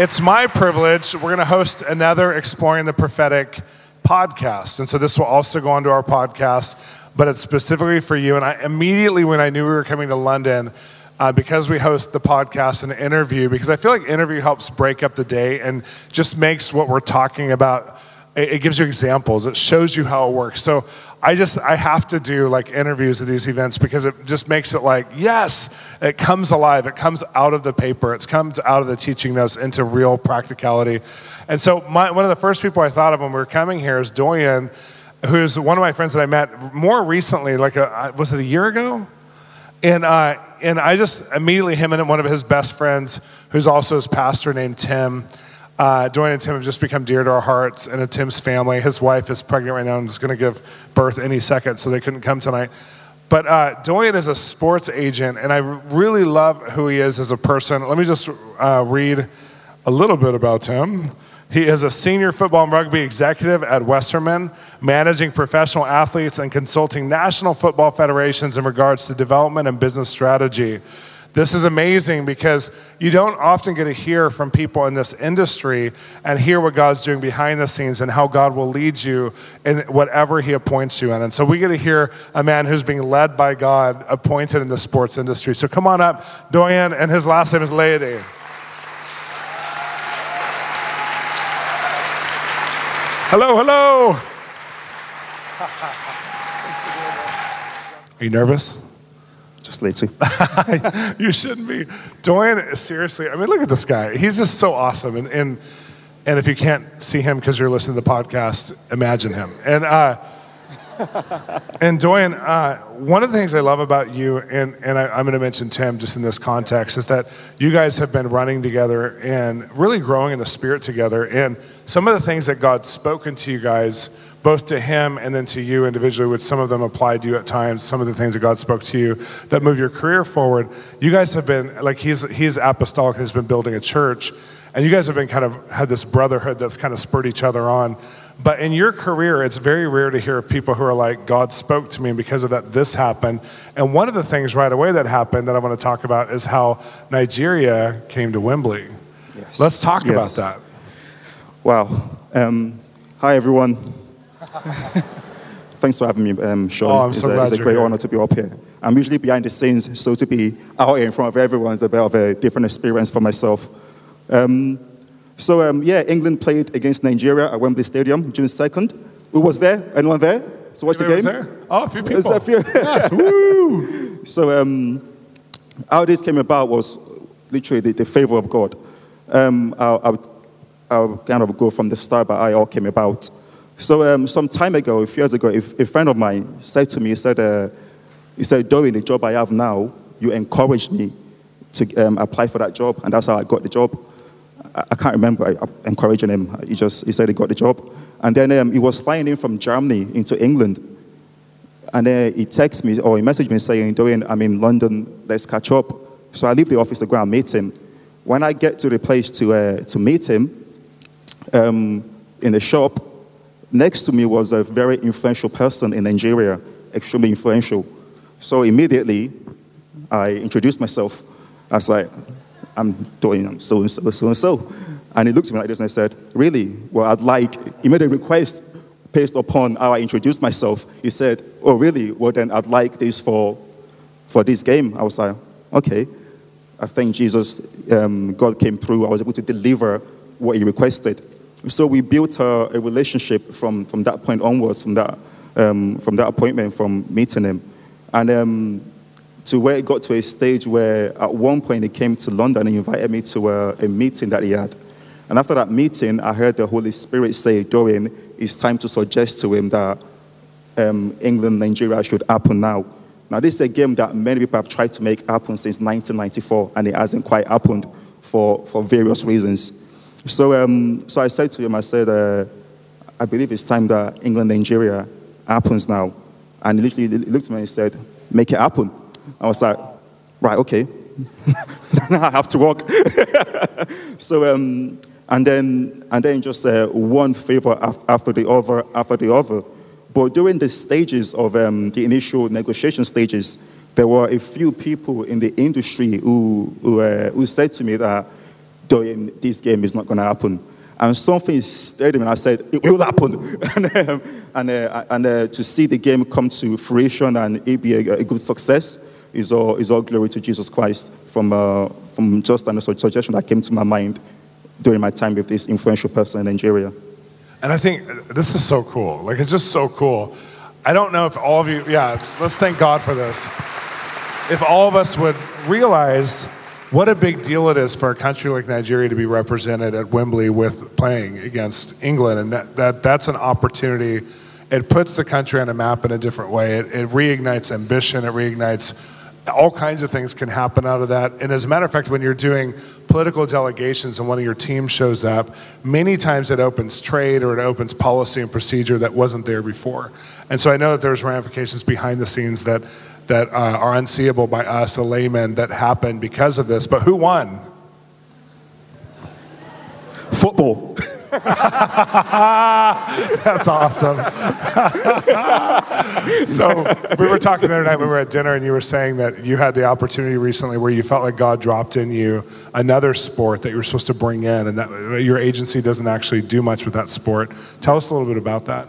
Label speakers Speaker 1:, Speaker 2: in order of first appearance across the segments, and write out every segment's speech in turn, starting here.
Speaker 1: It's my privilege. We're going to host another Exploring the Prophetic podcast. And so this will also go onto our podcast, but it's specifically for you. And I immediately, when I knew we were coming to London, uh, because we host the podcast and interview, because I feel like interview helps break up the day and just makes what we're talking about, it, it gives you examples, it shows you how it works. So I just I have to do like interviews at these events because it just makes it like yes, it comes alive. It comes out of the paper. It comes out of the teaching notes into real practicality. And so my, one of the first people I thought of when we were coming here is Doyin, who's one of my friends that I met more recently. Like a, was it a year ago? And uh, and I just immediately him and one of his best friends, who's also his pastor named Tim. Uh, Doyin and Tim have just become dear to our hearts and to Tim's family. His wife is pregnant right now and is going to give birth any second, so they couldn't come tonight. But uh, Doyin is a sports agent, and I really love who he is as a person. Let me just uh, read a little bit about him. He is a senior football and rugby executive at Wasserman, managing professional athletes and consulting national football federations in regards to development and business strategy. This is amazing because you don't often get to hear from people in this industry and hear what God's doing behind the scenes and how God will lead you in whatever He appoints you in. And so we get to hear a man who's being led by God, appointed in the sports industry. So come on up, Doyin, and his last name is Layade. Hello, hello. Are you nervous?
Speaker 2: Just lazy.
Speaker 1: you shouldn't be. Doyin, seriously, I mean, look at this guy. He's just so awesome. And, and, and if you can't see him because you're listening to the podcast, imagine him. And, uh, and Doyin, uh, one of the things I love about you, and, and I, I'm going to mention Tim just in this context, is that you guys have been running together and really growing in the spirit together. And some of the things that God's spoken to you guys both to him and then to you individually, which some of them applied to you at times, some of the things that God spoke to you that move your career forward. You guys have been, like, he's, he's apostolic and has been building a church, and you guys have been kind of had this brotherhood that's kind of spurred each other on. But in your career, it's very rare to hear people who are like, God spoke to me, and because of that, this happened. And one of the things right away that happened that I want to talk about is how Nigeria came to Wembley. Yes. Let's talk yes. about that.
Speaker 2: Wow. Um, hi, everyone. Thanks for having me, um, Sean.
Speaker 1: Oh, I'm it's
Speaker 2: so
Speaker 1: a, glad
Speaker 2: it's a great
Speaker 1: here.
Speaker 2: honor to be up here. I'm usually behind the scenes, so to be out here in front of everyone is a bit of a different experience for myself. Um, so, um, yeah, England played against Nigeria at Wembley Stadium June 2nd. Who was there? Anyone there? So, what's the game?
Speaker 1: There? Oh, a few people.
Speaker 2: A few.
Speaker 1: yes, woo!
Speaker 2: So, um, how this came about was literally the, the favor of God. Um, I'll, I'll, I'll, kind of go from the start, but how it all came about. So um, some time ago, a few years ago, a, friend of mine said to me, he said, uh, he said, during the job I have now, you encouraged me to um, apply for that job, and that's how I got the job. I, I can't remember I, I encouraging him. He just he said he got the job, and then um, he was flying in from Germany into England, and then he texted me or he messaged me saying, "Doyin, I'm in London. Let's catch up." So I leave the office to go and meet him. When I get to the place to uh, to meet him, um, in the shop, Next to me was a very influential person in Nigeria, extremely influential. So immediately, I introduced myself. I was like, I'm Doyin so and so, so and so. And he looked at me like this and I said, Really? Well, I'd like, he made a request based upon how I introduced myself. He said, Oh, really? Well, then I'd like this for, for this game. I was like, Okay. I thank Jesus, um, God came through. I was able to deliver what he requested. So we built a, a relationship from, from that point onwards, from that, um, from that appointment, from meeting him. And um, to where it got to a stage where at one point he came to London and invited me to a, a meeting that he had. And after that meeting, I heard the Holy Spirit say, Doyin, it's time to suggest to him that um, England, Nigeria should happen now. Now, this is a game that many people have tried to make happen since 1994, and it hasn't quite happened for, for various reasons. So, um, so I said to him, I said, uh, I believe it's time that England and Nigeria happens now. And he literally looked at me and said, Make it happen. I was like, Right, okay. now I have to walk. so, um, and then, and then just uh, one favor after the other, after the other. But during the stages of um, the initial negotiation stages, there were a few people in the industry who, who, uh, who said to me that this game is not going to happen. And something stirred me, and I said, It will happen. and um, and, uh, and uh, to see the game come to fruition and it be a, a good success is all, is all glory to Jesus Christ from, uh, from just a suggestion that came to my mind during my time with this influential person in Nigeria.
Speaker 1: And I think this is so cool. Like, it's just so cool. I don't know if all of you, yeah, let's thank God for this. If all of us would realize what a big deal it is for a country like Nigeria to be represented at Wembley with playing against England, and that, that that's an opportunity. It puts the country on a map in a different way. It, it reignites ambition. It reignites all kinds of things can happen out of that. And as a matter of fact, when you're doing political delegations and one of your teams shows up, many times it opens trade or it opens policy and procedure that wasn't there before. And so I know that there's ramifications behind the scenes that that uh, are unseeable by us, the laymen, that happen because of this. But who won?
Speaker 2: Football.
Speaker 1: That's awesome. so we were talking the other night when we were at dinner, and you were saying that you had the opportunity recently where you felt like God dropped in you another sport that you were supposed to bring in, and that your agency doesn't actually do much with that sport. Tell us a little bit about that.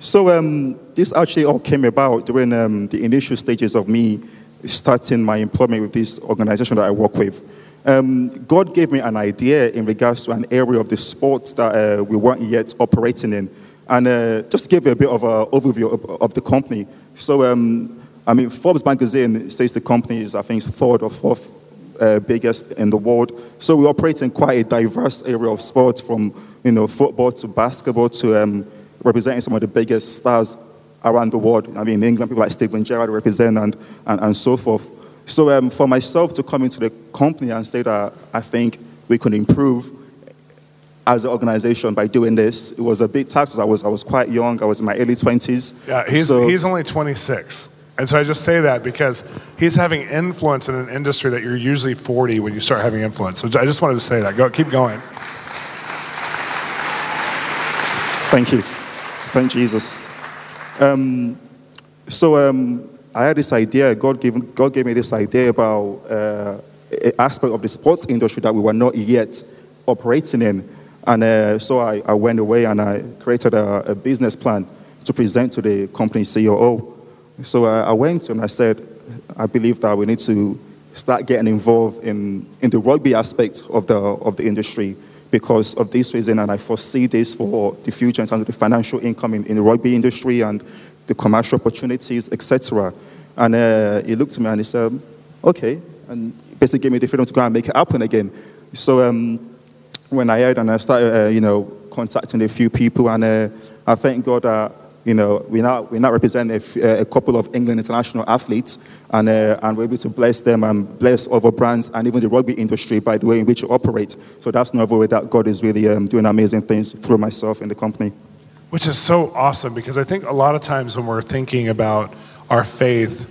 Speaker 2: So um, this actually all came about during um, the initial stages of me starting my employment with this organization that I work with. Um, God gave me an idea in regards to an area of the sports that uh, we weren't yet operating in. And uh, just to give you a bit of an overview of, of, the company. So, um, I mean, Forbes magazine says the company is, I think, third or fourth uh, biggest in the world. So we operate in quite a diverse area of sports, from you know football to basketball to um, representing some of the biggest stars around the world. I mean, in England, people like Steven Gerrard represent and, and, and so forth. So um, for myself to come into the company and say that I think we can improve as an organization by doing this, it was a big task. I was, I was quite young. I was in my early 20s.
Speaker 1: Yeah, he's, so, he's only 26. And so I just say that because he's having influence in an industry that you're usually 40 when you start having influence. So I just wanted to say that. Go, keep going.
Speaker 2: Thank you. Thank Jesus. Um, so um, I had this idea. God gave, God gave me this idea about uh, aspect of the sports industry that we were not yet operating in. And uh, so I, I, went away and I created a, a, business plan to present to the company COO. So uh, I went and I said, I believe that we need to start getting involved in, in the rugby aspect of the, of the industry because of this reason, and I foresee this for the future in terms of the financial income in, in the rugby industry and the commercial opportunities, etc. And uh, he looked at me and he said, okay, and basically gave me the freedom to go and make it happen again. So um, when I heard and I started, uh, you know, contacting a few people, and uh, I thank God that you know, we now, we now represent a, a couple of England international athletes, and, uh, and we're able to bless them and bless other brands and even the rugby industry by the way in which we operate. So that's another way that God is really um, doing amazing things through myself in the company.
Speaker 1: Which is so awesome because I think a lot of times when we're thinking about our faith,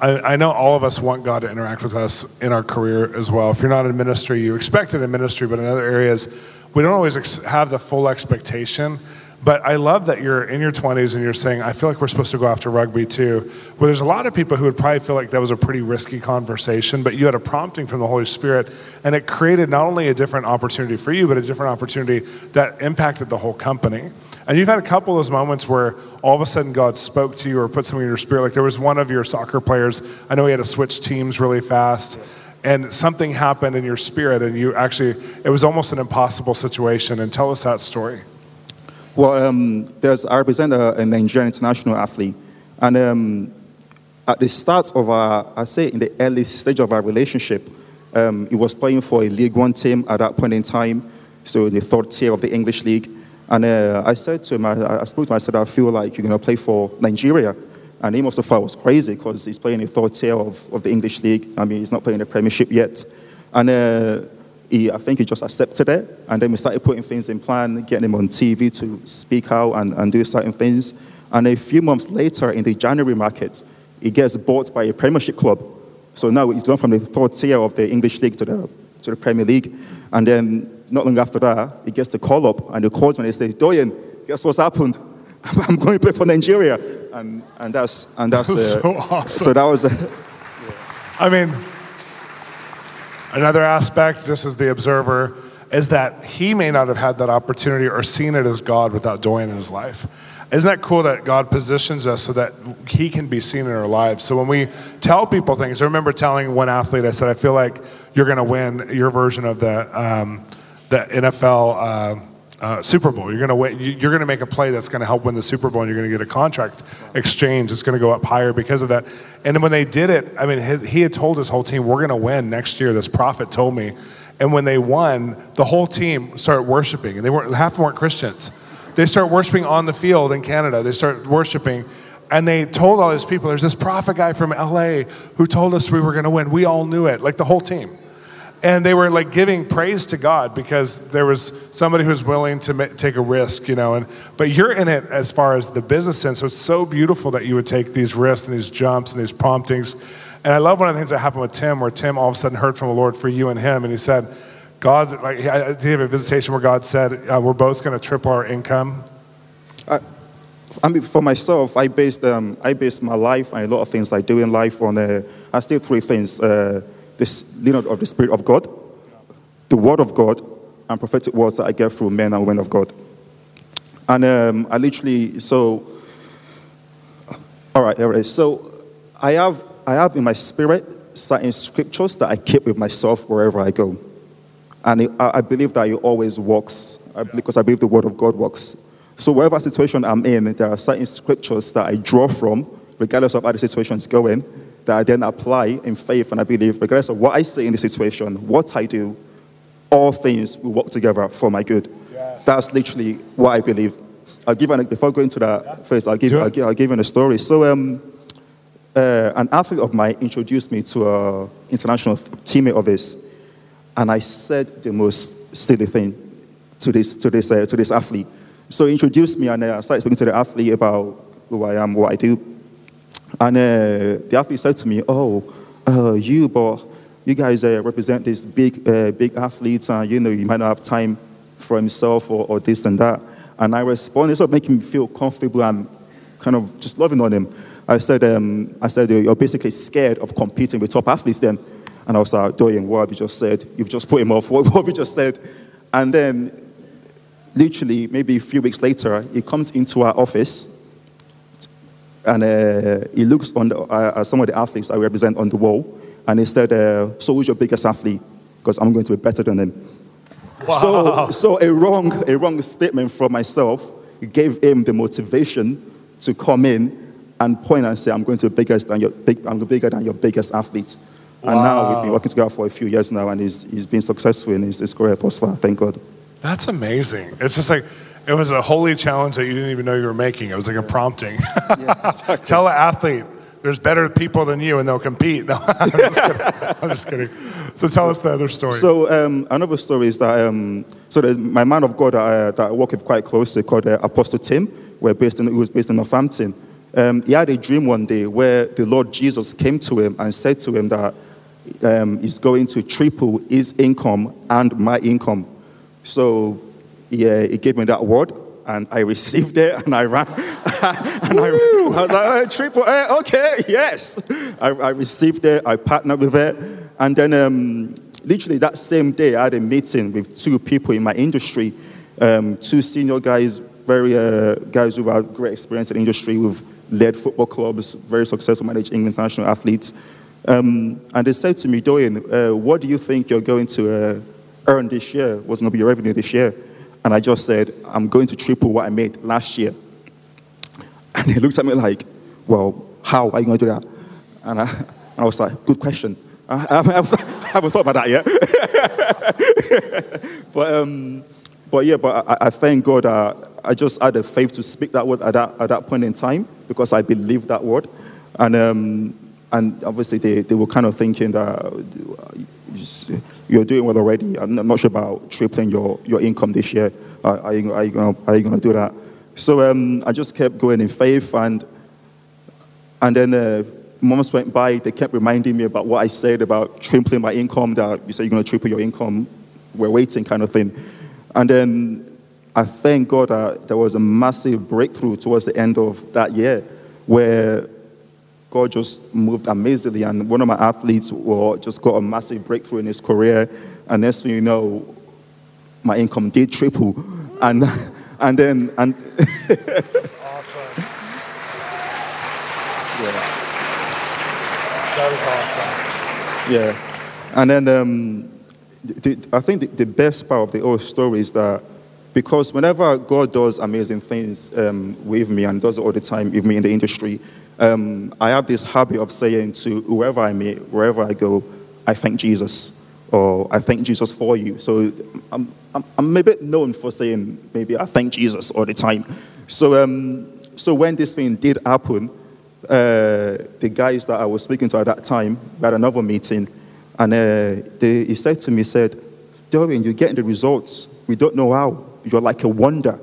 Speaker 1: I, I, know all of us want God to interact with us in our career as well. If you're not in ministry, you expect it in ministry, but in other areas, we don't always ex- have the full expectation. But I love that you're in your 20s and you're saying, I feel like we're supposed to go after rugby too. Well, there's a lot of people who would probably feel like that was a pretty risky conversation, but you had a prompting from the Holy Spirit, and it created not only a different opportunity for you, but a different opportunity that impacted the whole company. And you've had a couple of those moments where all of a sudden God spoke to you or put something in your spirit. Like there was one of your soccer players, I know he had to switch teams really fast and something happened in your spirit and you actually it was almost an impossible situation and tell us that story
Speaker 2: well, um, there's, I represent a, a, Nigerian international athlete. And um, at the start of our, I say in the early stage of our relationship, um, he was playing for a League One team at that point in time, so the third tier of the English League. And uh, I said to him, I, I, spoke to him, I said, I feel like you're going to play for Nigeria. And he must have thought I was crazy because he's playing the third tier of, of the English League. I mean, he's not playing the Premiership yet. And uh, he, I think he just accepted it. And then we started putting things in plan, getting him on TV to speak out and, and do certain things. And a few months later, in the January market, he gets bought by a Premiership club. So now he's gone from the third tier of the English League to the, to the Premier League. And then not long after that, he gets the call up and he calls me and he says, Doyin, guess what's happened? I'm going to play for Nigeria. And, and that's, and that's,
Speaker 1: That
Speaker 2: uh,
Speaker 1: so awesome.
Speaker 2: so that was, uh,
Speaker 1: I mean, another aspect, just as the observer, is that he may not have had that opportunity or seen it as God without Doyin in his life. Isn't that cool that God positions us so that he can be seen in our lives? So when we tell people things, I remember telling one athlete, I said, I feel like you're going to win your version of the, um, the NFL uh, uh, Super Bowl. You're going to win, you- you're going to make a play that's going to help win the Super Bowl, and you're going to get a contract exchange. It's going to go up higher because of that. And then when they did it, I mean, he, he had told his whole team, "We're going to win next year." This prophet told me, and when they won, the whole team started worshiping, and they weren't half weren't Christians. They start worshiping on the field in Canada. They start worshiping. And they told all these people, there's this prophet guy from LA who told us we were going to win. We all knew it, like the whole team and they were like giving praise to God because there was somebody who was willing to ma- take a risk, you know. And but you're in it as far as the business sense, so it's so beautiful that you would take these risks and these jumps and these promptings. And I love one of the things that happened with Tim, where Tim all of a sudden heard from the Lord for you and him, and he said, "God, like, he- I have a visitation where God said uh, we're both going to triple our income."
Speaker 2: I mean, for myself, I based, um, I based my life and a lot of things I do in life on, uh, I still three things. Uh, this leading of the Spirit of God, the Word of God, and prophetic words that I get through men and women of God. And um, I literally, so, all right, all right. So I have, I have in my spirit certain scriptures that I keep with myself wherever I go. And it, I I believe that it always works I, because I believe the Word of God works. So, whatever situation I'm in, there are certain scriptures that I draw from, regardless of how the situation is going, that I then apply in faith. And I believe, regardless of what I say in the situation, what I do, all things will work together for my good.
Speaker 1: Yes.
Speaker 2: That's literally what I believe. I'll give an, before going to that first, I'll give,
Speaker 1: Do it.
Speaker 2: I'll give, I'll give you a story. So, um, uh, an athlete of mine introduced me to an international teammate of his, and I said the most silly thing to this to this uh, to this athlete. So he introduced me, and uh, I started speaking to the athlete about who I am, what I do, and uh, the athlete said to me, "Oh, uh, you, but you guys uh, represent this big uh, big athletes, and you know you might not have time for himself or, or this and that." And I responded, sort of making me feel comfortable and kind of just loving on him. I said, um, I said, you're basically scared of competing with top athletes then. And I was like, Doyin, what have you just said? You've just put him off. What, what have you just said? And then, literally, maybe a few weeks later, he comes into our office and uh, he looks on the, uh, at some of the athletes I represent on the wall. And he said, uh, So who's your biggest athlete? Because I'm going to be better than him. Wow. So, so a wrong, a wrong statement from myself gave him the motivation to come in and point and say, "I'm going to be biggest than your big, I'm bigger than your biggest athlete." And now we've been working together for a few years now, and he's, he's been successful in his, his career thus far. Thank God.
Speaker 1: That's amazing. It's just like it was a holy challenge that you didn't even know you were making. It was like a prompting. Tell an athlete there's better people than you and they'll compete. No, I'm, just kidding. I'm just kidding. So tell us the other story.
Speaker 2: So um, another story is that um, so my man of God that I, that I work with quite closely called uh, Apostle Tim. We're based in, he was based in Northampton. Um, he had a dream one day where the Lord Jesus came to him and said to him that um, he's going to triple his income and my income. So yeah, he gave me that word, and I received it, and I ran, and I, I was like, "Eh, triple, eh, okay, yes. I, I received it, I partnered with it, and then um, literally that same day, I had a meeting with two people in my industry, um, two senior guys, very uh, guys who have great experience in the industry, who've led football clubs, very successful, managing international athletes. Um, and they said to me, Doyin, uh, what do you think you're going to uh, earn this year? What's going to be your revenue this year? And I just said, I'm going to triple what I made last year. And he looks at me like, well, how are you going to do that? And I, and I was like, good question. I, I, I haven't thought about that yet. but, um, but yeah, but I, I thank God uh, I just had the faith to speak that word at that, at that point in time because I believed that word. And, um, and obviously they, they were kind of thinking that you're doing well already. I'm not sure about tripling your, your income this year. Are, are you, are you going to do that? So um, I just kept going in faith, and, and then uh, months went by. They kept reminding me about what I said about tripling my income, that you said you're going to triple your income. We're waiting, kind of thing. And then I thank God that there was a massive breakthrough towards the end of that year where God just moved amazingly. And one of my athletes well, just got a massive breakthrough in his career. And next thing you know, my income did triple. And, and then. And
Speaker 1: awesome.
Speaker 2: yeah.
Speaker 1: That
Speaker 2: Yeah. And then um, the, I think the, the best part of the whole story is that because whenever God does amazing things um, with me and does it all the time with me in the industry, um, I have this habit of saying to whoever I meet, wherever I go, I thank Jesus, or I thank Jesus for you. So I'm, I'm, I'm a bit known for saying maybe I thank Jesus all the time. So, um, so when this thing did happen, uh, the guys that I was speaking to at that time, we had another meeting, and uh, they, he said to me, said, Doyin, you're getting the results. We don't know how. You're like a wonder.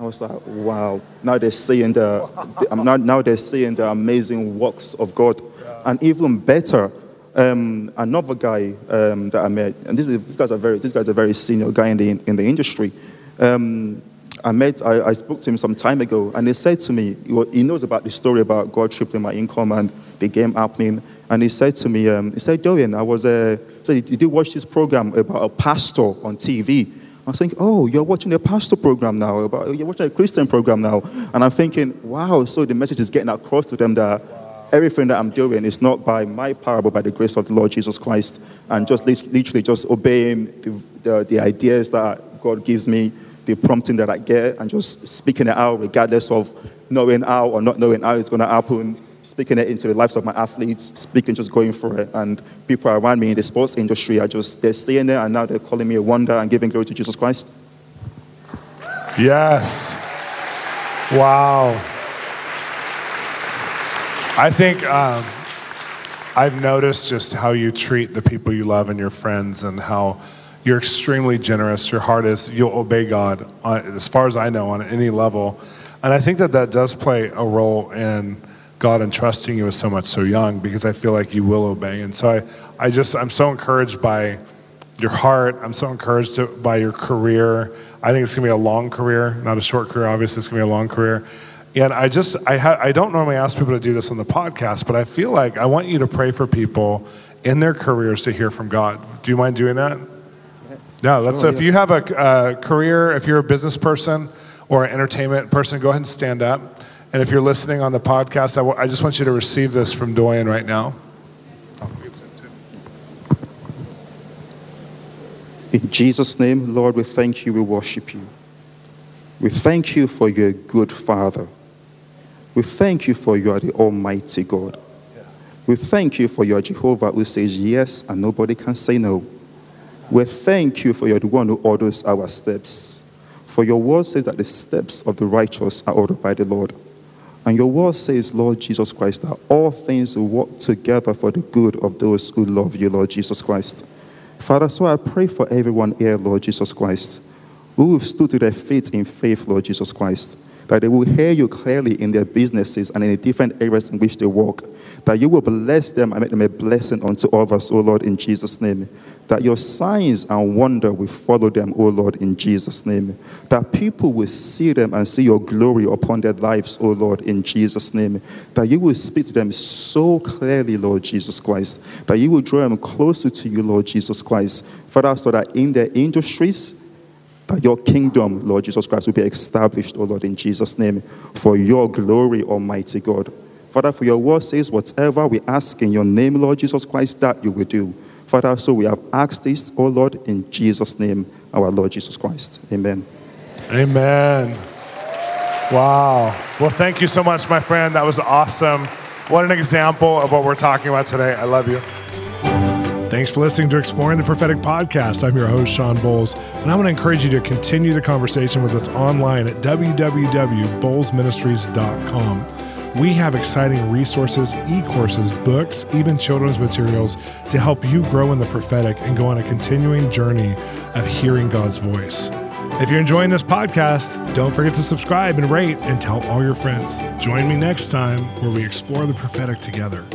Speaker 2: I was like, wow. Now they're seeing the, the now, now they're seeing the amazing works of God. And even better, um, another guy um, that I met, and this, is, this guy's a very this guy's a very senior guy in the in the industry. Um, I met, I, I, spoke to him some time ago, and he said to me, he knows about the story about God tripling my income and the game happening. And he said to me, um, he said, Doyin, I was, uh, said, you did you watch this program about a pastor on TV? I was thinking, oh, you're watching a pastor program now, you're watching a Christian program now. And I'm thinking, wow, so the message is getting across to them that wow. everything that I'm doing is not by my power, but by the grace of the Lord Jesus Christ. And just literally just obeying the, the, the ideas that God gives me, the prompting that I get, and just speaking it out regardless of knowing how or not knowing how it's going to happen speaking it into the lives of my athletes, speaking, just going for it. And people around me in the sports industry are just, they're seeing it and now they're calling me a wonder and giving glory to Jesus Christ.
Speaker 1: Yes. Wow. I think um, I've noticed just how you treat the people you love and your friends and how you're extremely generous. Your heart is, you'll obey God, on, as far as I know, on any level. And I think that that does play a role in God entrusting you with so much so young because I feel like you will obey. And so I, I just, I'm so encouraged by your heart. I'm so encouraged by your career. I think it's going to be a long career, not a short career. Obviously, it's going to be a long career. And I just, I, ha- I don't normally ask people to do this on the podcast, but I feel like I want you to pray for people in their careers to hear from God. Do you mind doing that? Yeah, let's, sure, if you have a, a career, if you're a business person or an entertainment person, go ahead and stand up. And if you're listening on the podcast, I, w- I just want you to receive this from Doyin right now.
Speaker 2: In Jesus' name, Lord, we thank you, we worship you. We thank you for your good Father. We thank you for you are the Almighty God. We thank you for your Jehovah who says yes and nobody can say no. We thank you for you're the one who orders our steps. For your word says that the steps of the righteous are ordered by the Lord. And your word says, Lord Jesus Christ, that all things work together for the good of those who love you, Lord Jesus Christ. Father, so I pray for everyone here, Lord Jesus Christ, who have stood to their feet in faith, Lord Jesus Christ, that they will hear you clearly in their businesses and in the different areas in which they work, that you will bless them and make them a blessing unto others, O Lord, in Jesus' name that your signs and wonder will follow them, O Lord, in Jesus' name. That people will see them and see your glory upon their lives, O Lord, in Jesus' name. That you will speak to them so clearly, Lord Jesus Christ. That you will draw them closer to you, Lord Jesus Christ. Father, so that in their industries, that your kingdom, Lord Jesus Christ, will be established, O Lord, in Jesus' name, for your glory, Almighty God. Father, for your word says, whatever we ask in your name, Lord Jesus Christ, that you will do. Father, so we have asked this, oh Lord, in Jesus' name, our Lord Jesus Christ. Amen.
Speaker 1: Amen. Wow. Well, thank you so much, my friend. That was awesome. What an example of what we're talking about today. I love you. Thanks for listening to Exploring the Prophetic Podcast. I'm your host, Shawn Bolz, and I want to encourage you to continue the conversation with us online at www.bolzministries.com. we have exciting resources, e courses, books, even children's materials to help you grow in the prophetic and go on a continuing journey of hearing God's voice. If you're enjoying this podcast, don't forget to subscribe and rate and tell all your friends. Join me next time where we explore the prophetic together.